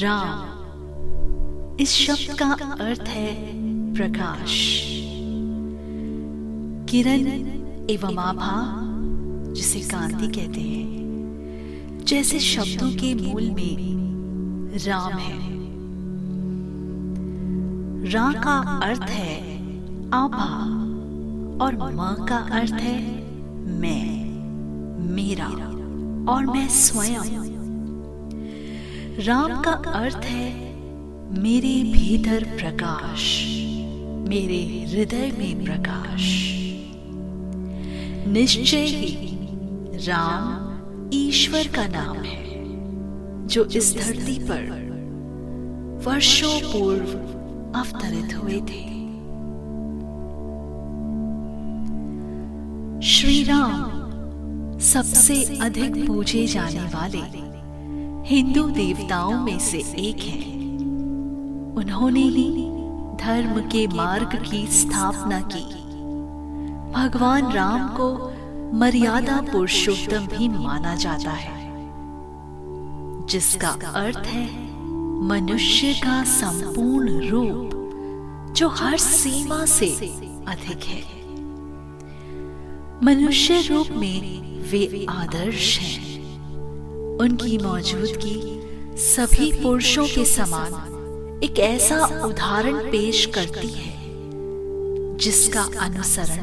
राम। इस शब्द का अर्थ है प्रकाश। किरण एवं आभा, जिसे कांति कहते हैं, जैसे शब्दों के मूल में राम है। रा का अर्थ है आभा और म का अर्थ है मैं, मेरा और मैं स्वयं। राम का अर्थ है, मेरे भीतर प्रकाश, मेरे हृदय में प्रकाश। निश्चय ही राम ईश्वर का नाम है, जो इस धरती पर वर्षों पूर्व अवतरित हुए थे। श्री राम सबसे अधिक पूजे जाने वाले हिंदू देवताओं में से एक है। उन्होंने ही धर्म के मार्ग की स्थापना की। भगवान राम को मर्यादा पुरुषोत्तम भी माना जाता है, जिसका अर्थ है मनुष्य का संपूर्ण रूप, जो हर सीमा से अधिक है। मनुष्य रूप में वे आदर्श हैं। उनकी मौजूदगी सभी पुरुषों के समान एक ऐसा उदाहरण पेश करती है, जिसका अनुसरण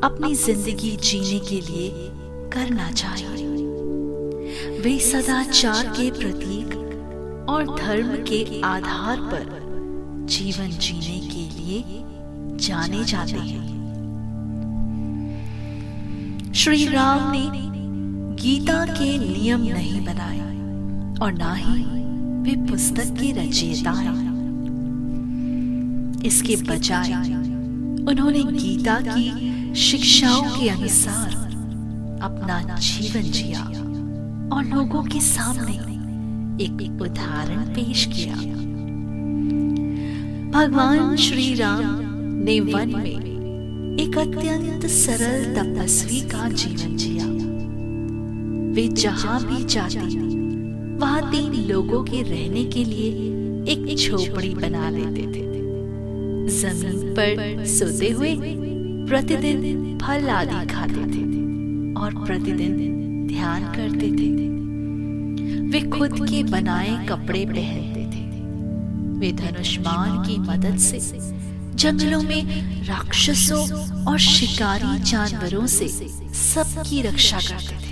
अपनी ज़िंदगी जीने के लिए करना चाहिए। वे सदाचार के प्रतीक और धर्म के आधार पर जीवन जीने के लिए जाने जाते हैं। श्री राम ने गीता के नियम नहीं बनाए और ना ही वे पुस्तक के रचयिता इसके बजाय उन्होंने गीता की शिक्षाओं के अनुसार अपना जीवन जिया और लोगों के सामने एक उदाहरण पेश किया। भगवान श्री राम ने वन में एक अत्यंत सरल तपस्वी का जीवन जिया। वे जहाँ भी जाते, वहाँ तीन लोगों के रहने के लिए एक झोपड़ी बना लेते थे। ज़मीन पर सोते हुए प्रतिदिन फल आदि खाते थे और प्रतिदिन ध्यान करते थे। वे खुद के बनाए कपड़े पहनते थे। वे धनुष्मान की मदद से जंगलों में राक्षसों और शिकारी जानवरों से सबकी रक्षा करते थे।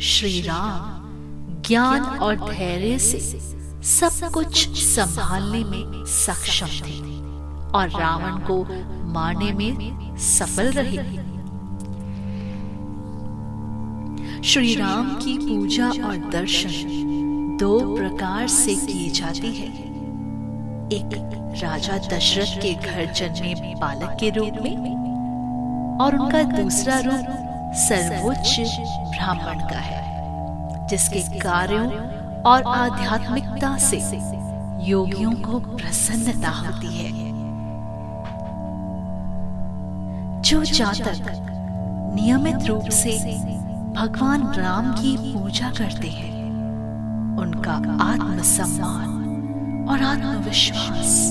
श्री राम ज्ञान और धैर्य से सब कुछ संभालने में सक्षम थे और रावण को मारने में सफल रहे। श्री राम की पूजा और दर्शन दो प्रकार से किए जाते हैं। एक राजा दशरथ के घर जन्मे बालक के रूप में और उनका दूसरा रूप सर्वोच्च ब्राह्मण का है जिसके कार्यों और आध्यात्मिकता से योगियों को प्रसन्नता होती है। जो जातक नियमित रूप से भगवान राम की पूजा करते हैं। उनका आत्मसम्मान और आत्मविश्वास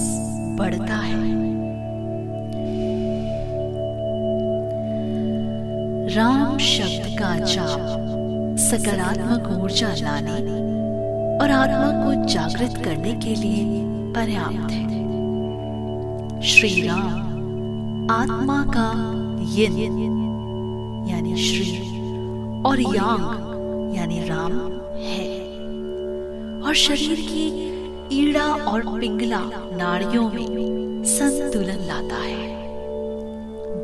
बढ़ता है। राम शब्द का जाप सकारात्मक ऊर्जा लाने और आत्मा को जागृत करने के लिए पर्याप्त है। श्री राम आत्मा का यिन, यानी श्री और यांग, यानी राम है। और शरीर की ईड़ा और पिंगला नाड़ियों में संतुलन लाता है।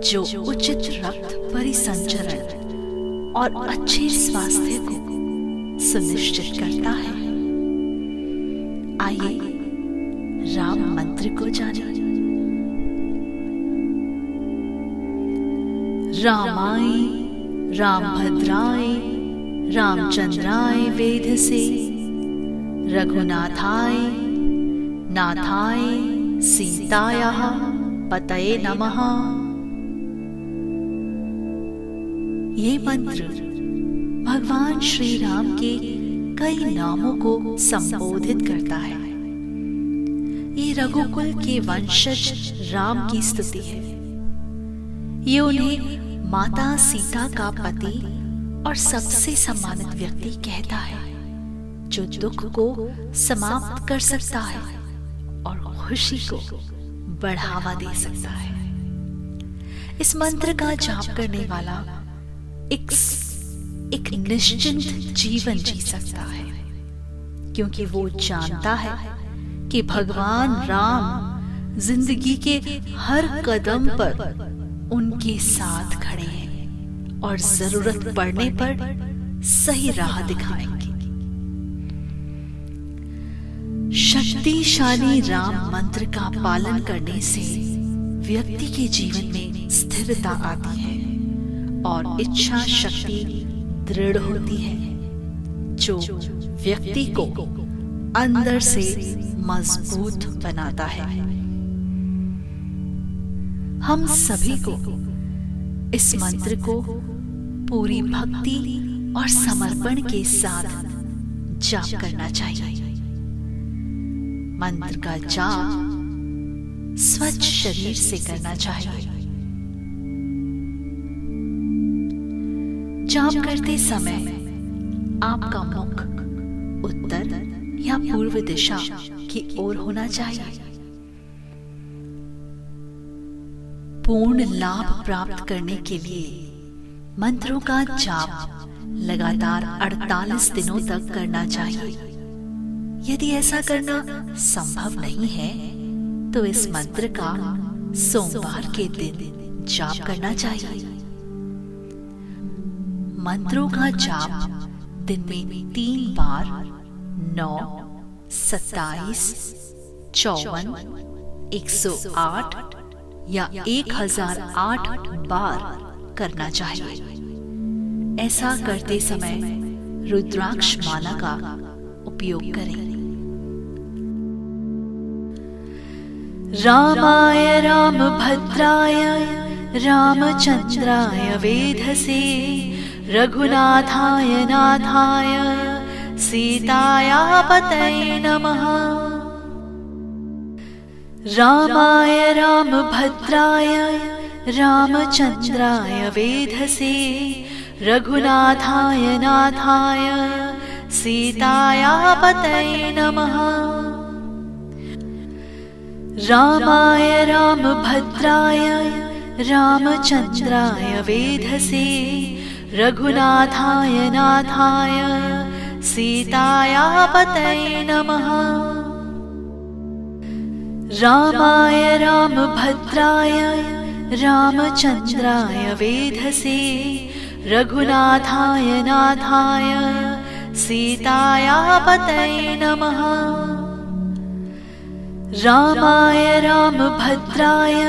जो उचित रक्त परिसंचरण और अच्छे स्वास्थ्य को सुनिश्चित करता है। आइए राम मंत्र को जाने। रामाय, रामभद्राय, रामचंद्राय वेद से, रघुनाथाय, नाथाय, सीताया पतये नमः। ये मंत्र भगवान श्री राम के कई नामों को संबोधित करता है। ये रघुकुल के वंशज राम की स्तुति है। ये उन्हें माता सीता का पति और सबसे सम्मानित व्यक्ति कहता है, जो दुख को समाप्त कर सकता है और खुशी को बढ़ावा दे सकता है। इस मंत्र का जाप करने वाला एक एक निश्चिंत जीवन जी सकता है। क्योंकि वो जानता है कि भगवान राम ज़िंदगी के हर कदम पर उनके साथ खड़े हैं और ज़रूरत पड़ने पर सही राह दिखाएँगे। शक्तिशाली राम मंत्र का पालन करने से व्यक्ति के जीवन में स्थिरता आती है। और इच्छा शक्ति दृढ़ होती है, जो व्यक्ति को अंदर से मज़बूत बनाता है। हम सभी को इस मंत्र को पूरी भक्ति और समर्पण के साथ जाप करना चाहिए। मंत्र का जाप स्वच्छ शरीर से करना चाहिए। जाप करते समय आपका मुख उत्तर या पूर्व दिशा की ओर होना चाहिए। पूर्ण लाभ प्राप्त करने के लिए मंत्रों का जाप लगातार 48 दिनों तक करना चाहिए। यदि ऐसा करना संभव नहीं है तो इस मंत्र का सोमवार के दिन जाप करना चाहिए। मंत्रों का जाप दिन में तीन बार, नौ, सत्ताईस, चौवन, एक सौ आठ या एक हज़ार आठ बार करना चाहिए। ऐसा करते समय रुद्राक्ष माला का उपयोग करें। रामाय रामभद्राय रामचन्द्राय वेधसे रघुनाथाय नाथाय सीतायापतये नमः। रामाय रामभद्राय रामचन्द्राय वेधसे रघुनाथाय नाथाय सीतायापतये नमः। रामाय रामभद्राय रामचन्द्राय वेधसे रघुनाथाय नाथाय सीतायापतये नमः। रामाय रामभद्राय रामचन्द्राय वेधसे। रघुनाथाय नाथाय सीतायापतये नमः। रामाय रामभद्राय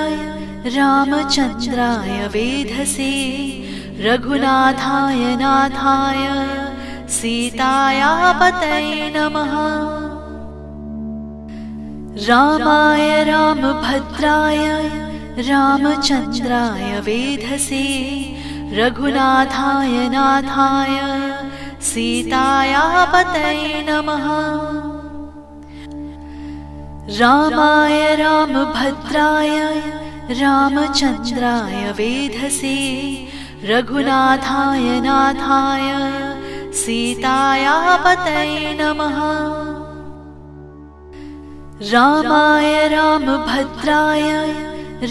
रामचन्द्राय वेधसे रघुनाथाय नाथाय सीतायापतये नमः। रामाय रामभद्राय रामचन्द्राय वेधसे रघुनाथाय नाथाय सीतायापतये नमः। रामाय रामभद्राय रामचन्द्राय वेधसे रघुनाथाय नाथाय सीतायापतये नमः। रामाय रामभद्राय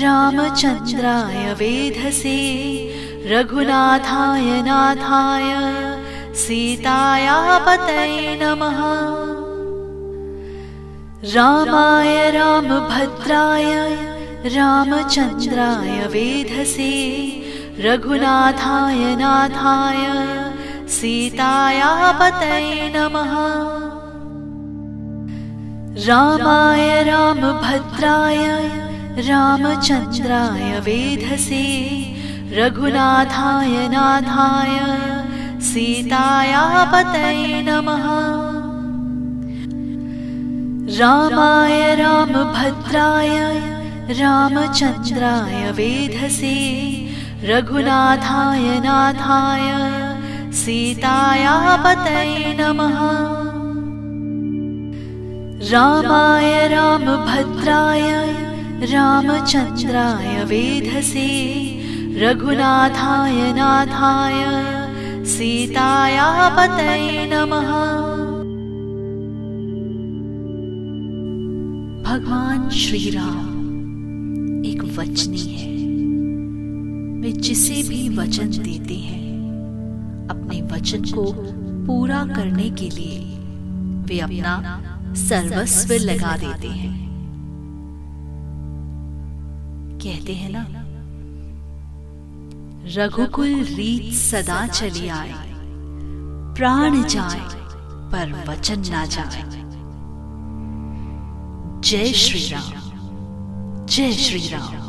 रामचन्द्राय वेधसे रघुनाथाय नाथाय सीतायापतये नमः। रामाय रामभद्राय रामचन्द्राय वेधसे रघुनाथाय नाथाय सीतायापतये नमः। रामाय रामभद्राय रामचन्द्राय वेधसे। रघुनाथाय नाथाय सीतायापतये नमः। रामाय रामभद्राय रामचन्द्राय वेधसे रघुनाथाय, नाथाय सीताया पतये नमः। रामाय, रामभद्राय रामचन्द्राय वेधसे। रघुनाथाय, नाथाय सीताया पतये नमः। भगवान श्री राम एक वचनी है। वे जिसे भी वचन देते हैं, अपने वचन को पूरा करने के लिए वे अपना सर्वस्व लगा देते हैं। कहते हैं ना, रघुकुल रीत सदा चली आए, प्राण जाए, पर वचन ना जाए। जय श्री राम जय श्री राम